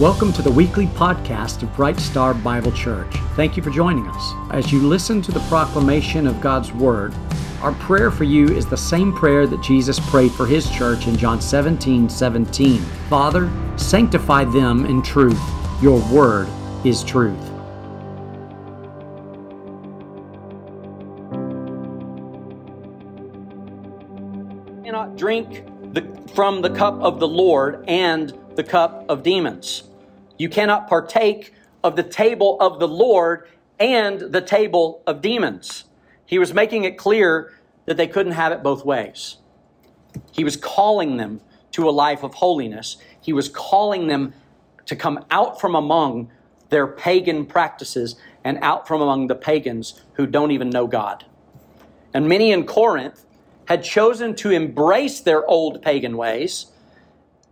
Welcome to the weekly podcast of Bright Star Bible Church. Thank you for joining us. As you listen to the proclamation of God's Word, our prayer for you is the same prayer that Jesus prayed for his church in John 17 17. Father, sanctify them in truth. Your Word is truth. cannot drink the, from the cup of the Lord and the cup of demons. You cannot partake of the table of the Lord and the table of demons. He was making it clear that they couldn't have it both ways. He was calling them to a life of holiness. He was calling them to come out from among their pagan practices and out from among the pagans who don't even know God. And many in Corinth had chosen to embrace their old pagan ways,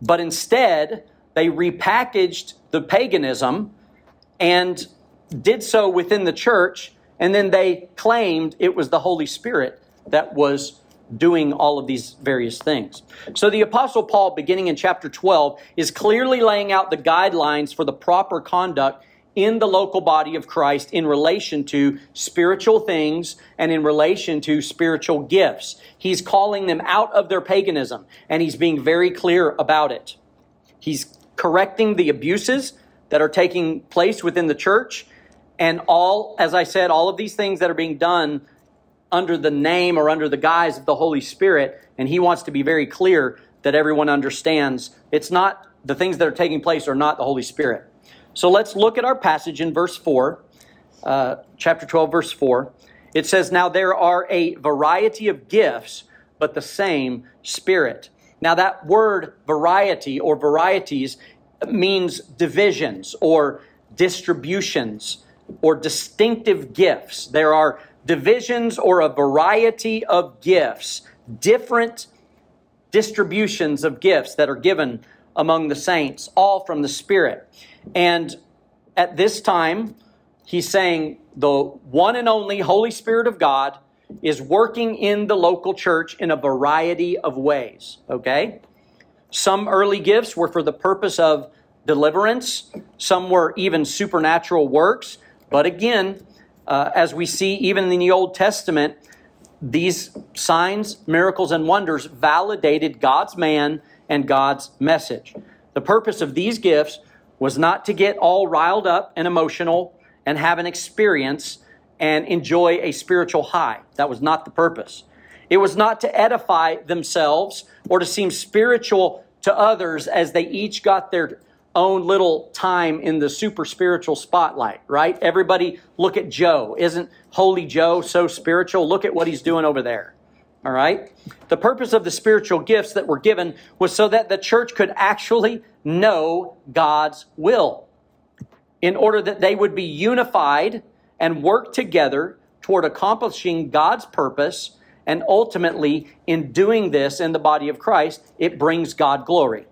but instead they repackaged the paganism and did so within the church, and then they claimed it was the Holy Spirit that was doing all of these various things. So the Apostle Paul, beginning in chapter 12, is clearly laying out the guidelines for the proper conduct in the local body of Christ in relation to spiritual things and in relation to spiritual gifts. He's calling them out of their paganism and he's being very clear about it. He's correcting the abuses that are taking place within the church and all, as I said, all of these things that are being done under the name or under the guise of the Holy Spirit. And he wants to be very clear that everyone understands it's not the things that are taking place are not the Holy Spirit. So let's look at our passage in verse 4, uh, chapter 12, verse 4. It says, Now there are a variety of gifts, but the same Spirit. Now, that word variety or varieties means divisions or distributions or distinctive gifts. There are divisions or a variety of gifts, different distributions of gifts that are given among the saints, all from the Spirit. And at this time, he's saying the one and only Holy Spirit of God is working in the local church in a variety of ways, okay? Some early gifts were for the purpose of deliverance, some were even supernatural works. But again, uh, as we see even in the Old Testament, these signs, miracles, and wonders validated God's man and God's message. The purpose of these gifts was not to get all riled up and emotional and have an experience and enjoy a spiritual high. That was not the purpose. It was not to edify themselves or to seem spiritual to others as they each got their own little time in the super spiritual spotlight, right? Everybody look at Joe. Isn't Holy Joe so spiritual? Look at what he's doing over there. All right? The purpose of the spiritual gifts that were given was so that the church could actually know God's will in order that they would be unified and work together toward accomplishing God's purpose. And ultimately, in doing this in the body of Christ, it brings God glory.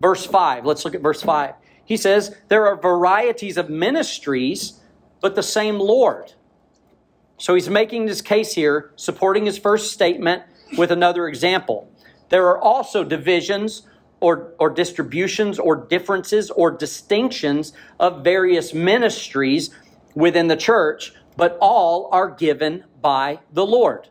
Verse 5, let's look at verse 5. He says, There are varieties of ministries, but the same Lord. So he's making this case here, supporting his first statement with another example. There are also divisions or, or distributions or differences or distinctions of various ministries within the church, but all are given by the Lord.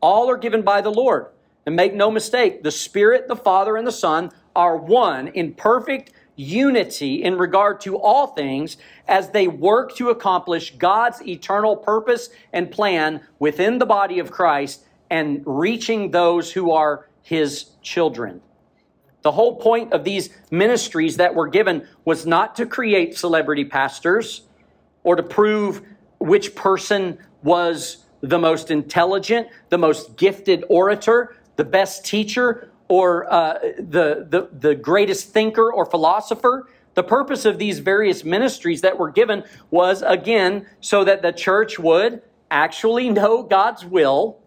All are given by the Lord. And make no mistake, the Spirit, the Father, and the Son are one in perfect unity in regard to all things as they work to accomplish God's eternal purpose and plan within the body of Christ and reaching those who are his children. The whole point of these ministries that were given was not to create celebrity pastors or to prove which person was the most intelligent, the most gifted orator, the best teacher, or uh, the, the, the greatest thinker or philosopher. The purpose of these various ministries that were given was, again, so that the church would actually know God's will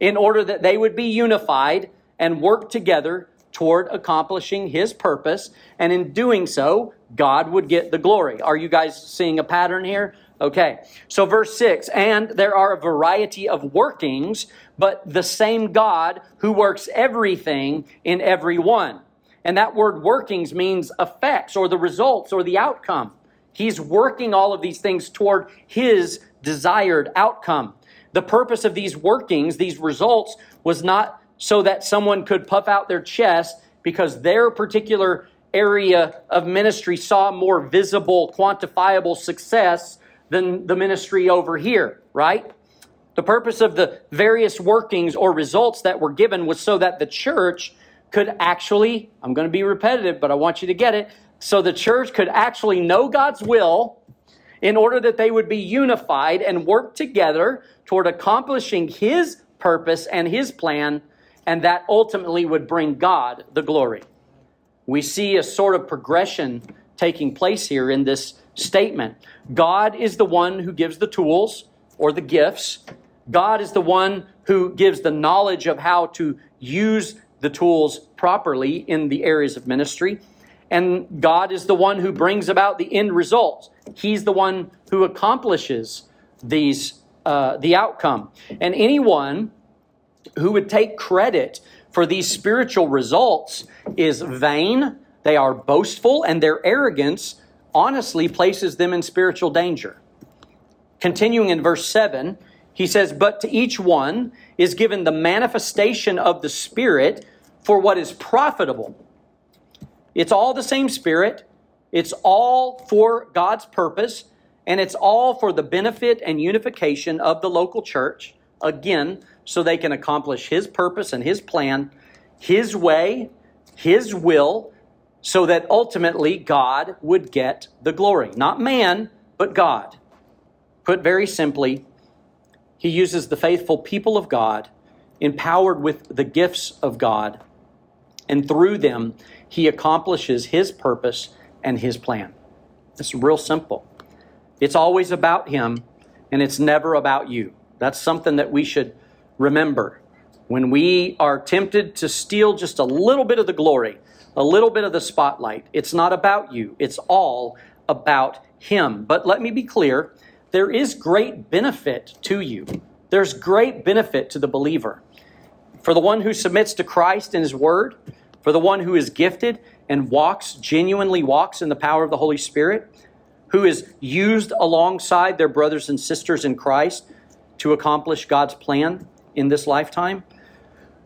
in order that they would be unified and work together toward accomplishing His purpose. And in doing so, God would get the glory. Are you guys seeing a pattern here? Okay. So verse 6, and there are a variety of workings, but the same God who works everything in every one. And that word workings means effects or the results or the outcome. He's working all of these things toward his desired outcome. The purpose of these workings, these results, was not so that someone could puff out their chest because their particular area of ministry saw more visible, quantifiable success than the ministry over here, right? The purpose of the various workings or results that were given was so that the church could actually, I'm going to be repetitive, but I want you to get it, so the church could actually know God's will in order that they would be unified and work together toward accomplishing His purpose and His plan, and that ultimately would bring God the glory. We see a sort of progression taking place here in this statement. God is the one who gives the tools or the gifts. God is the one who gives the knowledge of how to use the tools properly in the areas of ministry. And God is the one who brings about the end results. He's the one who accomplishes these uh, the outcome. And anyone who would take credit for these spiritual results is vain, they are boastful, and their arrogance honestly places them in spiritual danger. Continuing in verse 7, he says, But to each one is given the manifestation of the Spirit for what is profitable. It's all the same Spirit, it's all for God's purpose, and it's all for the benefit and unification of the local church. Again, so they can accomplish His purpose and His plan, His way, His will, so that ultimately God would get the glory. Not man, but God. Put very simply, He uses the faithful people of God, empowered with the gifts of God, and through them, He accomplishes His purpose and His plan. It's real simple. It's always about Him, and it's never about you. That's something that we should remember, when we are tempted to steal just a little bit of the glory, a little bit of the spotlight, it's not about you, it's all about Him. But let me be clear there is great benefit to you. There's great benefit to the believer. For the one who submits to Christ and His Word, for the one who is gifted and walks, genuinely walks in the power of the Holy Spirit, who is used alongside their brothers and sisters in Christ to accomplish God's plan, in this lifetime,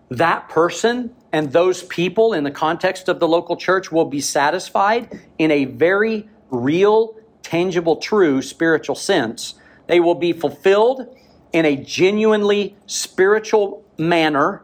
that person and those people in the context of the local church will be satisfied in a very real, tangible, true spiritual sense. They will be fulfilled in a genuinely spiritual manner,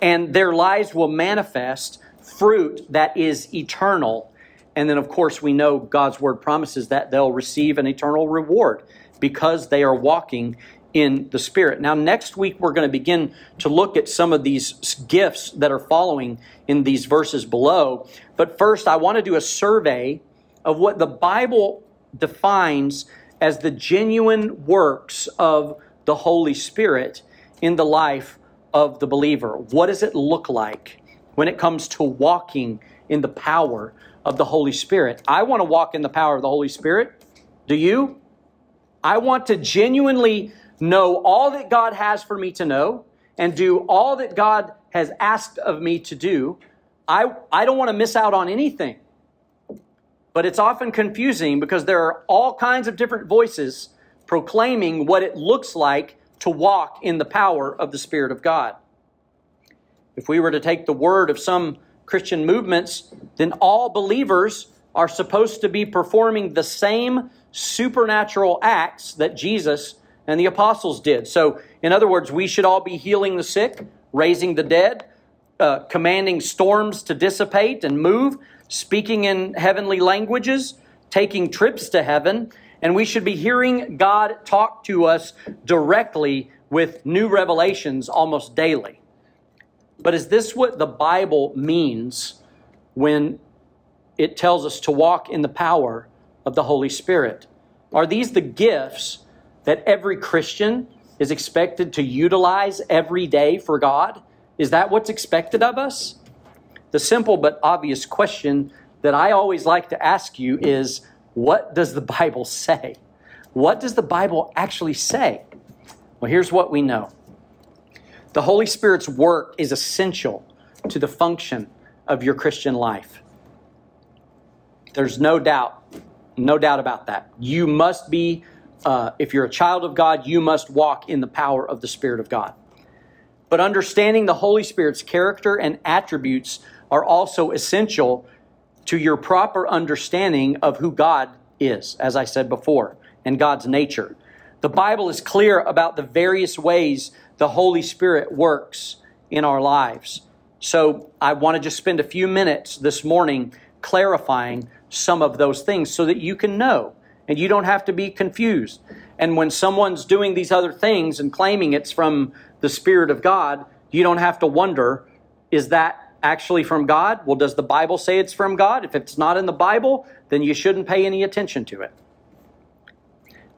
and their lives will manifest fruit that is eternal. And then, of course, we know God's word promises that they'll receive an eternal reward because they are walking in the Spirit. Now, next week, we're going to begin to look at some of these gifts that are following in these verses below. But first, I want to do a survey of what the Bible defines as the genuine works of the Holy Spirit in the life of the believer. What does it look like when it comes to walking in the power of the Holy Spirit? I want to walk in the power of the Holy Spirit. Do you? I want to genuinely know all that God has for me to know, and do all that God has asked of me to do, I, I don't want to miss out on anything. But it's often confusing because there are all kinds of different voices proclaiming what it looks like to walk in the power of the Spirit of God. If we were to take the word of some Christian movements, then all believers are supposed to be performing the same supernatural acts that Jesus and the apostles did. So, in other words, we should all be healing the sick, raising the dead, uh, commanding storms to dissipate and move, speaking in heavenly languages, taking trips to heaven, and we should be hearing God talk to us directly with new revelations almost daily. But is this what the Bible means when it tells us to walk in the power of the Holy Spirit? Are these the gifts that every Christian is expected to utilize every day for God? Is that what's expected of us? The simple but obvious question that I always like to ask you is what does the Bible say? What does the Bible actually say? Well, here's what we know the Holy Spirit's work is essential to the function of your Christian life. There's no doubt, no doubt about that. You must be, uh, if you're a child of God, you must walk in the power of the Spirit of God. But understanding the Holy Spirit's character and attributes are also essential to your proper understanding of who God is, as I said before, and God's nature. The Bible is clear about the various ways the Holy Spirit works in our lives. So I want to just spend a few minutes this morning clarifying some of those things so that you can know and you don't have to be confused. And when someone's doing these other things and claiming it's from the Spirit of God, you don't have to wonder, is that actually from God? Well, does the Bible say it's from God? If it's not in the Bible, then you shouldn't pay any attention to it.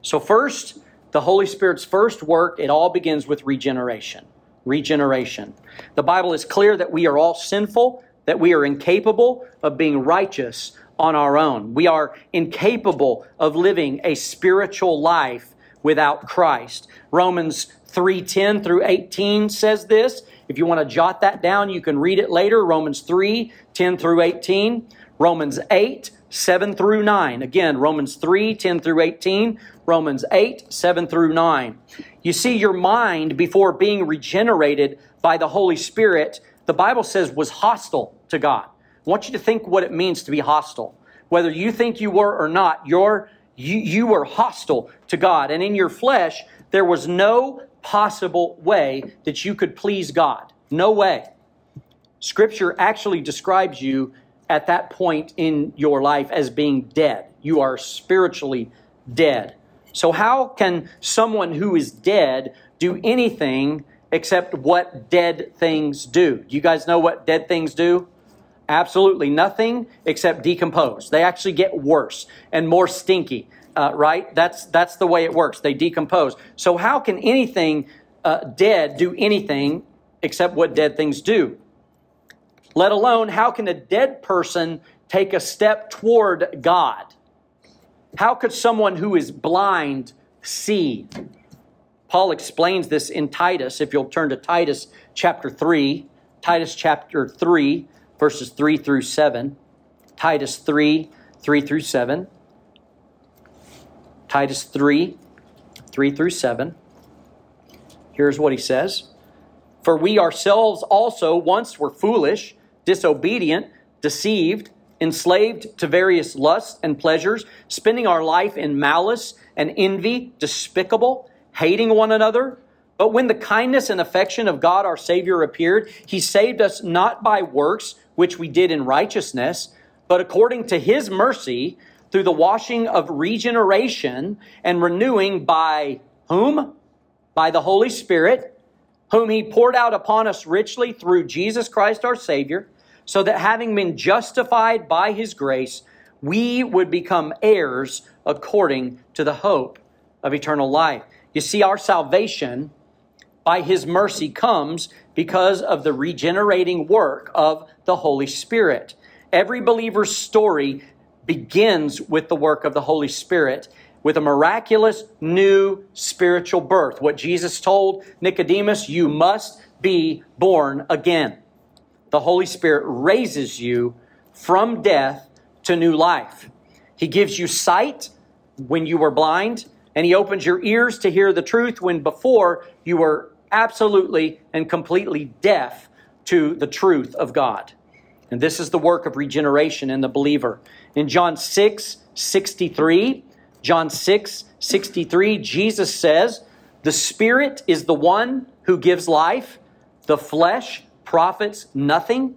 So, first, the Holy Spirit's first work, it all begins with regeneration. Regeneration. The Bible is clear that we are all sinful, that we are incapable of being righteous on our own. We are incapable of living a spiritual life without Christ. Romans 3:10 through 18 says this. If you want to jot that down, you can read it later. Romans 3, 10 through 18. Romans 8, 7 through 9. Again, Romans 3, 10 through 18. Romans 8, 7 through 9. You see, your mind, before being regenerated by the Holy Spirit, the Bible says was hostile to God. I want you to think what it means to be hostile. Whether you think you were or not, you you were hostile to God. And in your flesh, there was no possible way that you could please God. No way. Scripture actually describes you at that point in your life as being dead. You are spiritually dead. So, how can someone who is dead do anything except what dead things do? do? You guys know what dead things do? Absolutely nothing except decompose. They actually get worse and more stinky uh, right? That's that's the way it works. They decompose. So how can anything uh, dead do anything except what dead things do? Let alone how can a dead person take a step toward God? How could someone who is blind see? Paul explains this in Titus. If you'll turn to Titus chapter 3, Titus chapter 3, verses 3 through 7. Titus 3, 3 through 7. Titus 3 3 through 7. Here's what he says For we ourselves also once were foolish, disobedient, deceived, enslaved to various lusts and pleasures, spending our life in malice and envy, despicable, hating one another. But when the kindness and affection of God our Savior appeared, he saved us not by works which we did in righteousness, but according to his mercy through the washing of regeneration and renewing by whom? By the Holy Spirit, whom He poured out upon us richly through Jesus Christ our Savior, so that having been justified by His grace, we would become heirs according to the hope of eternal life. You see, our salvation by His mercy comes because of the regenerating work of the Holy Spirit. Every believer's story begins with the work of the Holy Spirit with a miraculous new spiritual birth. What Jesus told Nicodemus, you must be born again. The Holy Spirit raises you from death to new life. He gives you sight when you were blind, and He opens your ears to hear the truth when before you were absolutely and completely deaf to the truth of God. And this is the work of regeneration in the believer. In John 6 63, John 6 63, Jesus says, The Spirit is the one who gives life, the flesh profits nothing.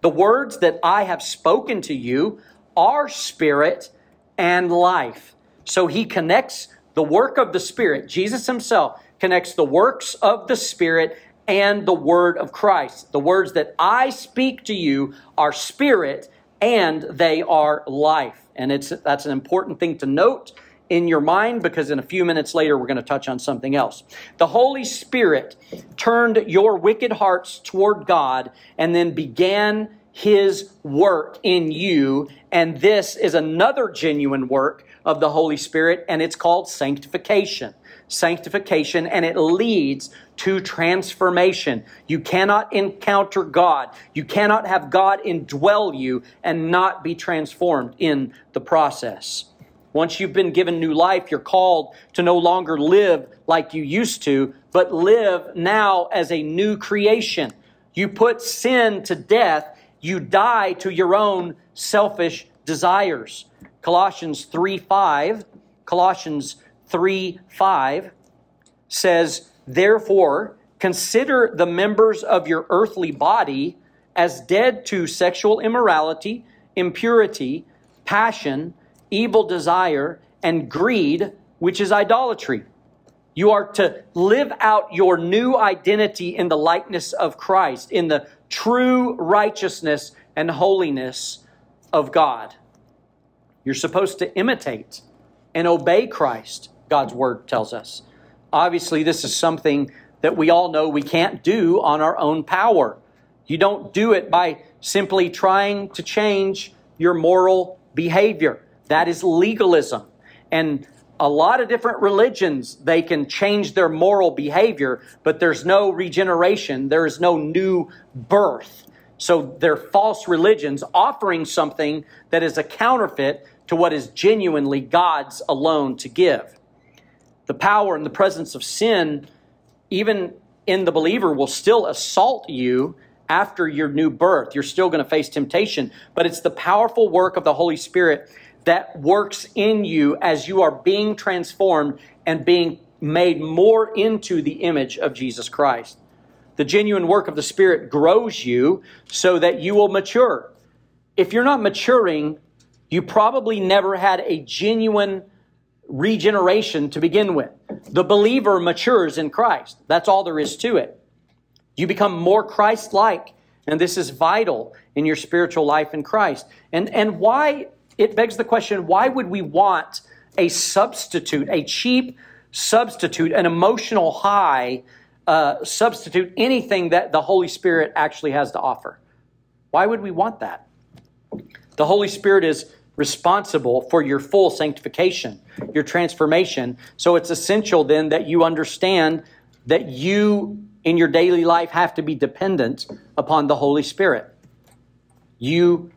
The words that I have spoken to you are spirit and life. So he connects the work of the Spirit, Jesus himself connects the works of the Spirit and the word of Christ. The words that I speak to you are spirit and they are life. And it's that's an important thing to note in your mind because in a few minutes later we're going to touch on something else. The Holy Spirit turned your wicked hearts toward God and then began his work in you and this is another genuine work of the Holy Spirit and it's called sanctification. Sanctification and it leads to transformation. You cannot encounter God. You cannot have God indwell you and not be transformed in the process. Once you've been given new life, you're called to no longer live like you used to, but live now as a new creation. You put sin to death, you die to your own selfish desires. Colossians 3 5, Colossians 3 5 says, Therefore, consider the members of your earthly body as dead to sexual immorality, impurity, passion, evil desire, and greed, which is idolatry. You are to live out your new identity in the likeness of Christ, in the true righteousness and holiness of God. You're supposed to imitate and obey Christ, God's word tells us. Obviously, this is something that we all know we can't do on our own power. You don't do it by simply trying to change your moral behavior. That is legalism. And a lot of different religions, they can change their moral behavior, but there's no regeneration. There is no new birth. So they're false religions offering something that is a counterfeit to what is genuinely God's alone to give. The power and the presence of sin, even in the believer, will still assault you after your new birth. You're still going to face temptation, but it's the powerful work of the Holy Spirit that works in you as you are being transformed and being made more into the image of Jesus Christ. The genuine work of the Spirit grows you so that you will mature. If you're not maturing, you probably never had a genuine regeneration to begin with. The believer matures in Christ. That's all there is to it. You become more Christ like, and this is vital in your spiritual life in Christ. And, and why it begs the question why would we want a substitute, a cheap substitute, an emotional high uh, substitute, anything that the Holy Spirit actually has to offer? Why would we want that? The Holy Spirit is responsible for your full sanctification, your transformation. So it's essential then that you understand that you in your daily life have to be dependent upon the Holy Spirit. You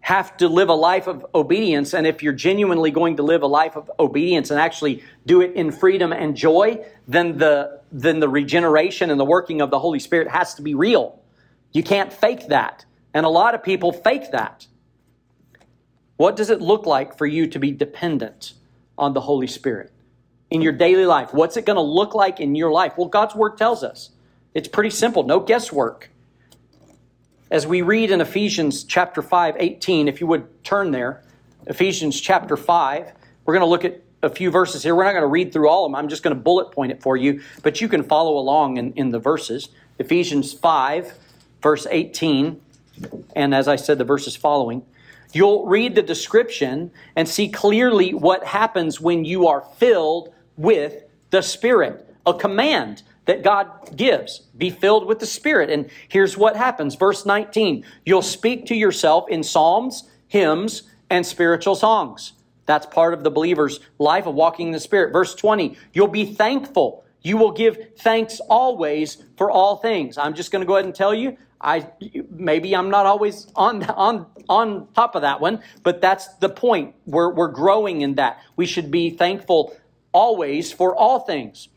have to live a life of obedience. And if you're genuinely going to live a life of obedience and actually do it in freedom and joy, then the, then the regeneration and the working of the Holy Spirit has to be real. You can't fake that. And a lot of people fake that. What does it look like for you to be dependent on the Holy Spirit in your daily life? What's it going to look like in your life? Well, God's Word tells us. It's pretty simple, no guesswork. As we read in Ephesians chapter 5, 18, if you would turn there, Ephesians chapter 5, we're going to look at a few verses here. We're not going to read through all of them. I'm just going to bullet point it for you, but you can follow along in, in the verses. Ephesians 5, verse 18, and as I said, the verses following. You'll read the description and see clearly what happens when you are filled with the Spirit. A command that God gives. Be filled with the Spirit. And here's what happens. Verse 19 You'll speak to yourself in psalms, hymns, and spiritual songs. That's part of the believer's life of walking in the Spirit. Verse 20 You'll be thankful. You will give thanks always for all things. I'm just going to go ahead and tell you. I maybe I'm not always on on on top of that one, but that's the point. We're we're growing in that. We should be thankful always for all things.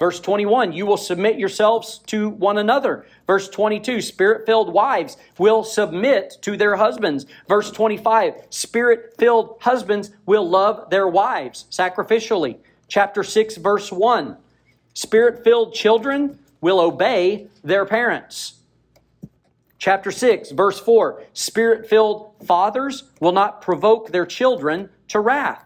Verse 21, you will submit yourselves to one another. Verse 22, spirit filled wives will submit to their husbands. Verse 25, spirit filled husbands will love their wives sacrificially. Chapter 6, verse 1, spirit filled children will obey their parents. Chapter 6, verse 4, spirit filled fathers will not provoke their children to wrath.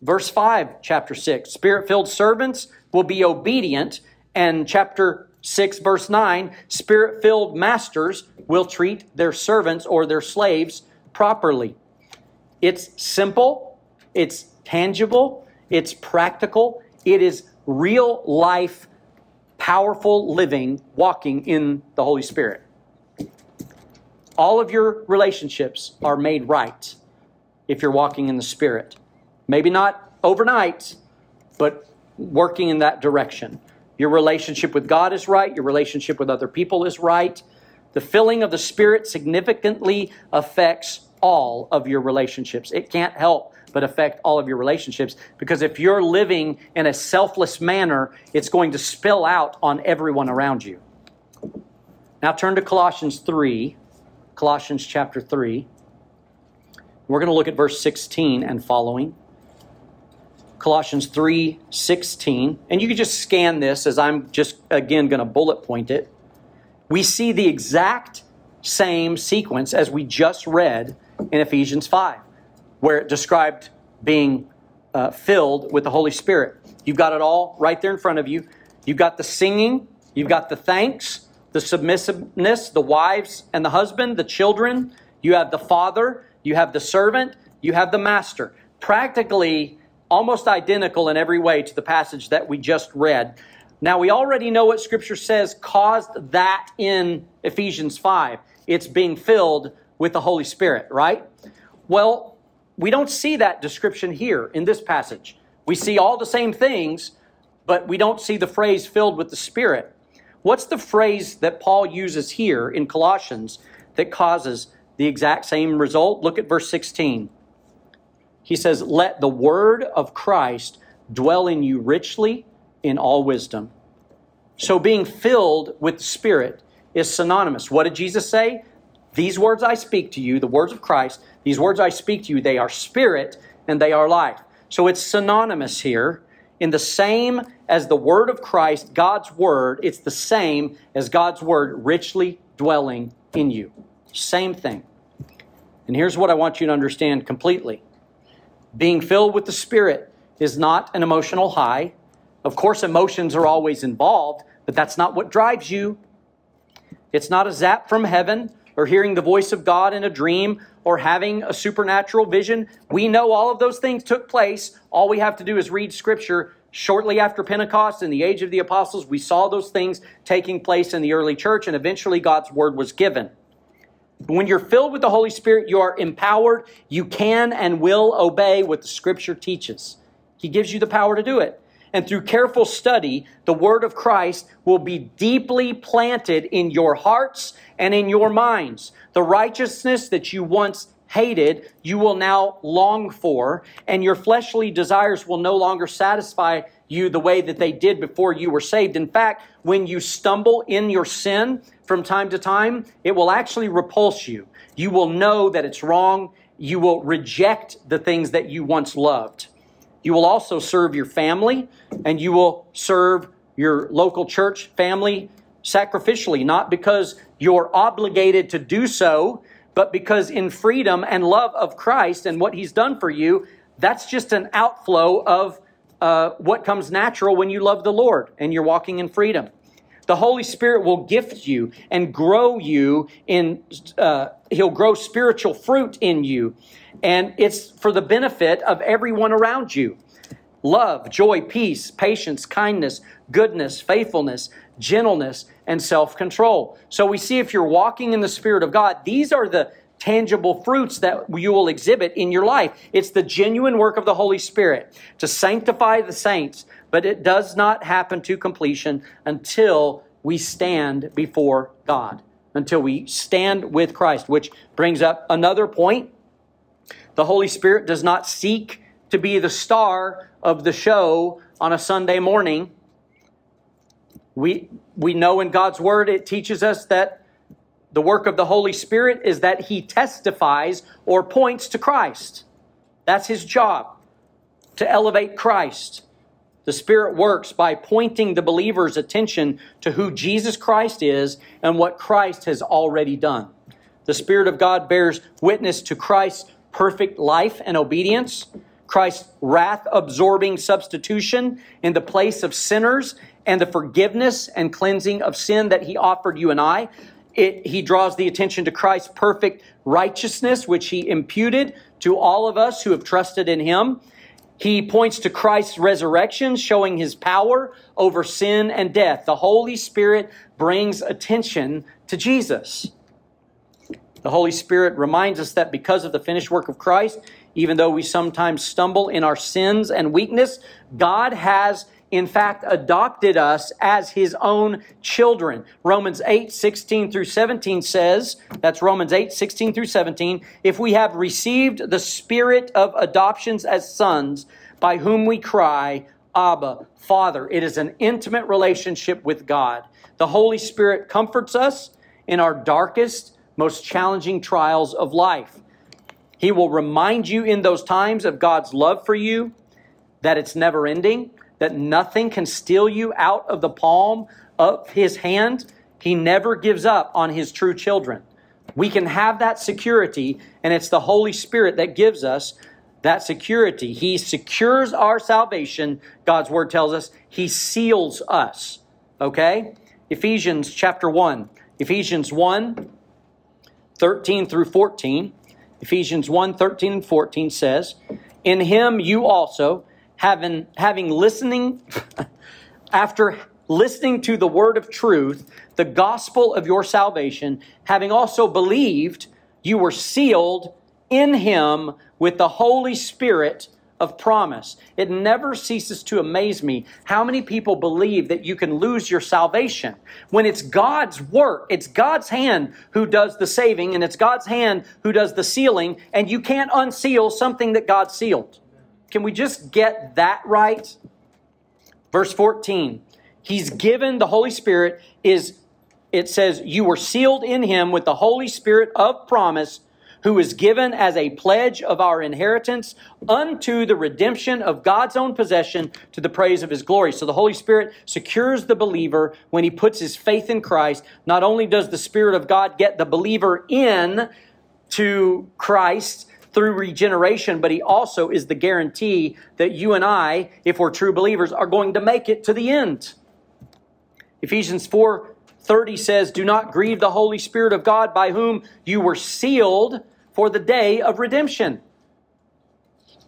Verse 5, chapter 6, spirit filled servants will be obedient. And chapter 6, verse 9 spirit filled masters will treat their servants or their slaves properly. It's simple, it's tangible, it's practical, it is real life, powerful living, walking in the Holy Spirit. All of your relationships are made right if you're walking in the Spirit. Maybe not overnight, but working in that direction. Your relationship with God is right, your relationship with other people is right. The filling of the Spirit significantly affects all of your relationships. It can't help but affect all of your relationships because if you're living in a selfless manner, it's going to spill out on everyone around you. Now turn to Colossians 3, Colossians chapter 3. We're going to look at verse 16 and following. Colossians 3 16. And you can just scan this as I'm just again going to bullet point it. We see the exact same sequence as we just read in Ephesians 5, where it described being uh, filled with the Holy Spirit. You've got it all right there in front of you. You've got the singing, you've got the thanks, the submissiveness, the wives and the husband, the children. You have the father, you have the servant, you have the master. Practically almost identical in every way to the passage that we just read. Now, we already know what Scripture says caused that in Ephesians 5. It's being filled with the Holy Spirit, right? Well, we don't see that description here in this passage. We see all the same things, but we don't see the phrase filled with the Spirit. What's the phrase that Paul uses here in Colossians that causes the exact same result? Look at verse 16. He says, Let the word of Christ dwell in you richly in all wisdom. So being filled with the Spirit is synonymous. What did Jesus say? These words I speak to you, the words of Christ, these words I speak to you, they are spirit and they are life. So it's synonymous here. In the same as the word of Christ, God's word, it's the same as God's word richly dwelling in you. Same thing. And here's what I want you to understand completely being filled with the Spirit is not an emotional high. Of course, emotions are always involved, but that's not what drives you. It's not a zap from heaven or hearing the voice of God in a dream or having a supernatural vision. We know all of those things took place. All we have to do is read scripture. Shortly after Pentecost, in the age of the apostles, we saw those things taking place in the early church, and eventually God's word was given. When you're filled with the Holy Spirit, you are empowered. You can and will obey what the scripture teaches. He gives you the power to do it and through careful study, the word of Christ will be deeply planted in your hearts and in your minds. The righteousness that you once hated, you will now long for, and your fleshly desires will no longer satisfy you the way that they did before you were saved. In fact, when you stumble in your sin from time to time, it will actually repulse you. You will know that it's wrong. You will reject the things that you once loved. You will also serve your family and you will serve your local church family sacrificially, not because you're obligated to do so, but because in freedom and love of Christ and what He's done for you, that's just an outflow of uh, what comes natural when you love the Lord and you're walking in freedom. The Holy Spirit will gift you and grow you in, uh, He'll grow spiritual fruit in you and it's for the benefit of everyone around you. Love, joy, peace, patience, kindness, goodness, faithfulness, gentleness, and self control. So we see if you're walking in the Spirit of God, these are the tangible fruits that you will exhibit in your life. It's the genuine work of the Holy Spirit to sanctify the saints, but it does not happen to completion until we stand before God, until we stand with Christ, which brings up another point the Holy Spirit does not seek to be the star of the show on a Sunday morning. We, we know in God's Word it teaches us that the work of the Holy Spirit is that He testifies or points to Christ. That's His job, to elevate Christ. The Spirit works by pointing the believer's attention to who Jesus Christ is and what Christ has already done. The Spirit of God bears witness to Christ's perfect life and obedience, Christ's wrath absorbing substitution in the place of sinners, and the forgiveness and cleansing of sin that he offered you and I. It, he draws the attention to Christ's perfect righteousness, which he imputed to all of us who have trusted in him. He points to Christ's resurrection, showing his power over sin and death. The Holy Spirit brings attention to Jesus. The Holy Spirit reminds us that because of the finished work of Christ, even though we sometimes stumble in our sins and weakness, God has in fact, adopted us as his own children. Romans 8, 16 through 17 says, that's Romans 8, 16 through 17, if we have received the spirit of adoptions as sons, by whom we cry, Abba, Father. It is an intimate relationship with God. The Holy Spirit comforts us in our darkest, most challenging trials of life. He will remind you in those times of God's love for you, that it's never ending, that nothing can steal you out of the palm of His hand. He never gives up on His true children. We can have that security, and it's the Holy Spirit that gives us that security. He secures our salvation, God's word tells us. He seals us. Okay? Ephesians chapter 1. Ephesians 1, 13 through 14. Ephesians 1, 13 and 14 says, In him you also, having, having listening, after listening to the word of truth, the gospel of your salvation, having also believed, you were sealed in him with the Holy Spirit of promise. It never ceases to amaze me how many people believe that you can lose your salvation when it's God's work. It's God's hand who does the saving and it's God's hand who does the sealing and you can't unseal something that God sealed. Can we just get that right? Verse 14. He's given the Holy Spirit is it says you were sealed in him with the Holy Spirit of promise who is given as a pledge of our inheritance unto the redemption of God's own possession to the praise of his glory. So the Holy Spirit secures the believer when he puts his faith in Christ. Not only does the Spirit of God get the believer in to Christ, through regeneration, but he also is the guarantee that you and I, if we're true believers, are going to make it to the end. Ephesians 4 30 says, Do not grieve the Holy Spirit of God by whom you were sealed for the day of redemption.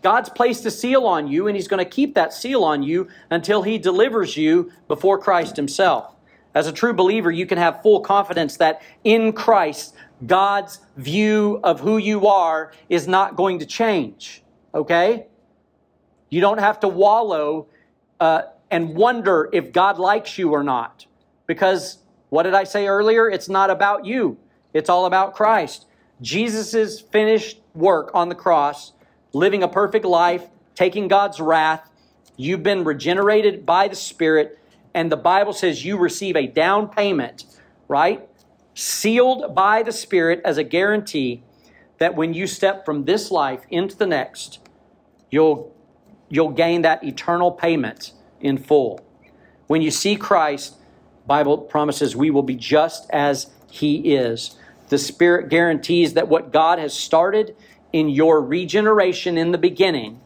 God's placed a seal on you, and He's going to keep that seal on you until He delivers you before Christ Himself. As a true believer, you can have full confidence that in Christ, God's view of who you are is not going to change. Okay? You don't have to wallow uh, and wonder if God likes you or not. Because what did I say earlier? It's not about you, it's all about Christ. Jesus' finished work on the cross, living a perfect life, taking God's wrath. You've been regenerated by the Spirit, and the Bible says you receive a down payment, right? Sealed by the Spirit as a guarantee that when you step from this life into the next, you'll, you'll gain that eternal payment in full. When you see Christ, Bible promises we will be just as he is. The Spirit guarantees that what God has started in your regeneration in the beginning,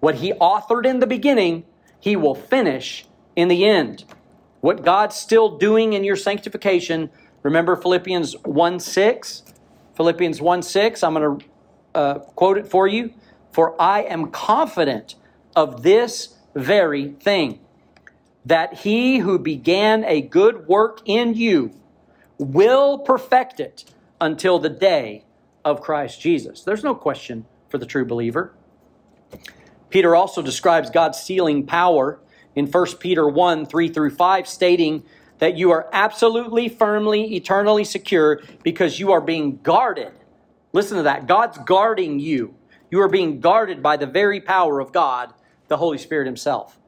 what He authored in the beginning, He will finish in the end. What God's still doing in your sanctification, remember Philippians 1 6? Philippians 1 6, I'm going to uh, quote it for you. For I am confident of this very thing, that he who began a good work in you will perfect it until the day of Christ Jesus. There's no question for the true believer. Peter also describes God's sealing power in 1 Peter 1 3 through 5, stating that you are absolutely, firmly, eternally secure because you are being guarded. Listen to that. God's guarding you. You are being guarded by the very power of God, the Holy Spirit Himself.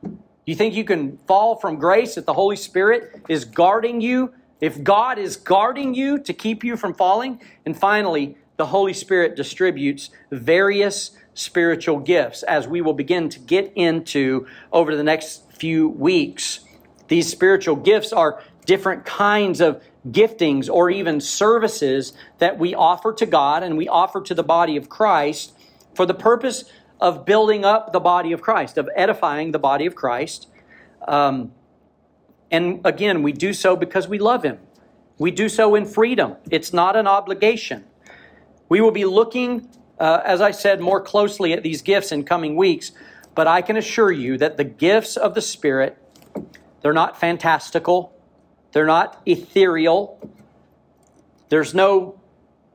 You think you can fall from grace if the Holy Spirit is guarding you if God is guarding you to keep you from falling, and finally, the Holy Spirit distributes various spiritual gifts as we will begin to get into over the next few weeks. These spiritual gifts are different kinds of giftings or even services that we offer to God and we offer to the body of Christ for the purpose of building up the body of Christ, of edifying the body of Christ. Um, and again, we do so because we love Him. We do so in freedom. It's not an obligation. We will be looking, uh, as I said, more closely at these gifts in coming weeks, but I can assure you that the gifts of the Spirit, they're not fantastical, they're not ethereal. There's no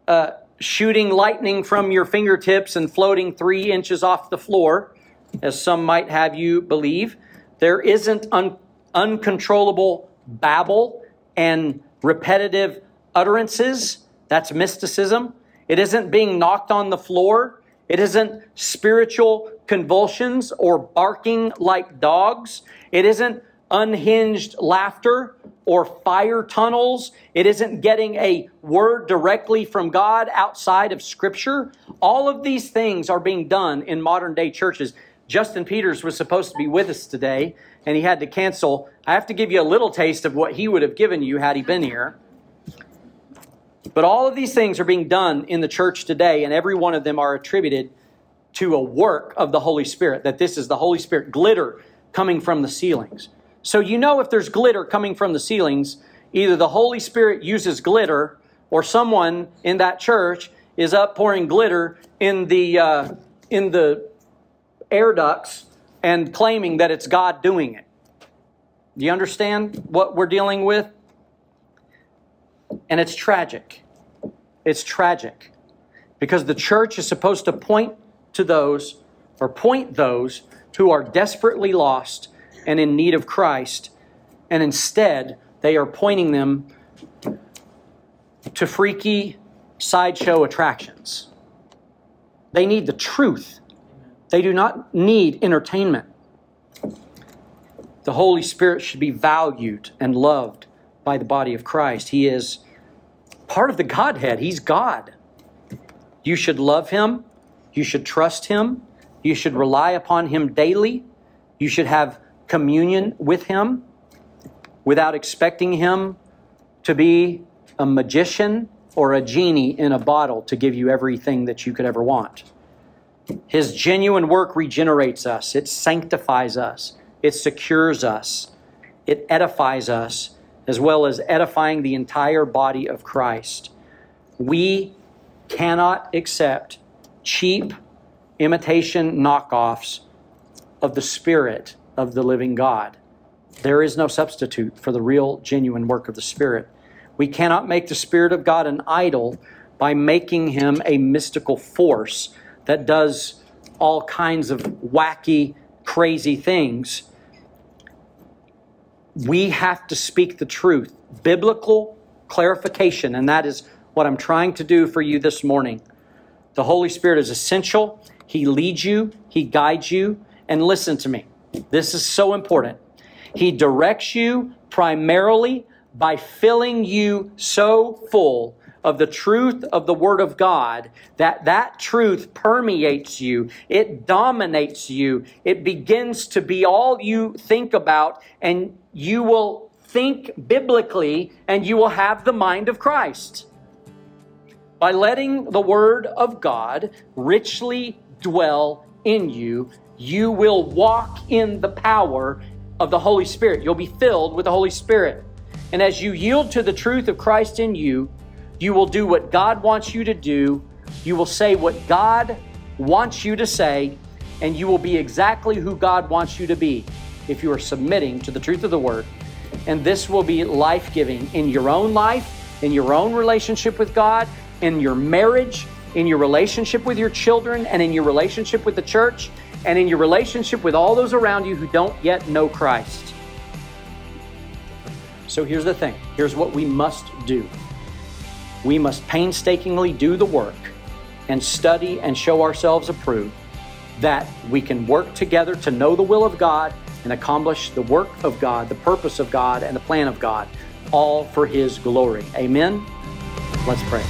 uh, shooting lightning from your fingertips and floating three inches off the floor, as some might have you believe. There isn't un- uncontrollable babble and repetitive utterances. That's mysticism. It isn't being knocked on the floor. It isn't spiritual convulsions or barking like dogs. It isn't unhinged laughter or fire tunnels. It isn't getting a word directly from God outside of Scripture. All of these things are being done in modern day churches. Justin Peters was supposed to be with us today, and he had to cancel. I have to give you a little taste of what he would have given you had he been here. But all of these things are being done in the church today, and every one of them are attributed to a work of the Holy Spirit, that this is the Holy Spirit glitter coming from the ceilings. So you know if there's glitter coming from the ceilings, either the Holy Spirit uses glitter or someone in that church is up pouring glitter in the uh, in the air ducts and claiming that it's God doing it. Do you understand what we're dealing with? And it's tragic. It's tragic because the church is supposed to point to those or point those who are desperately lost and in need of Christ, and instead they are pointing them to freaky sideshow attractions. They need the truth. They do not need entertainment. The Holy Spirit should be valued and loved by the body of Christ. He is part of the Godhead, He's God. You should love Him, you should trust Him, you should rely upon Him daily, you should have communion with Him without expecting Him to be a magician or a genie in a bottle to give you everything that you could ever want. His genuine work regenerates us, it sanctifies us, it secures us, it edifies us, as well as edifying the entire body of Christ. We cannot accept cheap imitation knockoffs of the Spirit of the living God. There is no substitute for the real, genuine work of the Spirit. We cannot make the Spirit of God an idol by making him a mystical force that does all kinds of wacky, crazy things. We have to speak the truth, biblical clarification, and that is what I'm trying to do for you this morning. The Holy Spirit is essential. He leads you, He guides you, and listen to me. This is so important. He directs you primarily by filling you so full of the truth of the word of God that that truth permeates you it dominates you it begins to be all you think about and you will think biblically and you will have the mind of Christ by letting the word of God richly dwell in you you will walk in the power of the Holy Spirit. You'll be filled with the Holy Spirit. And as you yield to the truth of Christ in you, you will do what God wants you to do. You will say what God wants you to say, and you will be exactly who God wants you to be if you are submitting to the truth of the Word. And this will be life giving in your own life, in your own relationship with God, in your marriage, in your relationship with your children, and in your relationship with the church and in your relationship with all those around you who don't yet know Christ. So here's the thing here's what we must do we must painstakingly do the work and study and show ourselves approved that we can work together to know the will of God and accomplish the work of God, the purpose of God, and the plan of God, all for His glory. Amen. Let's pray.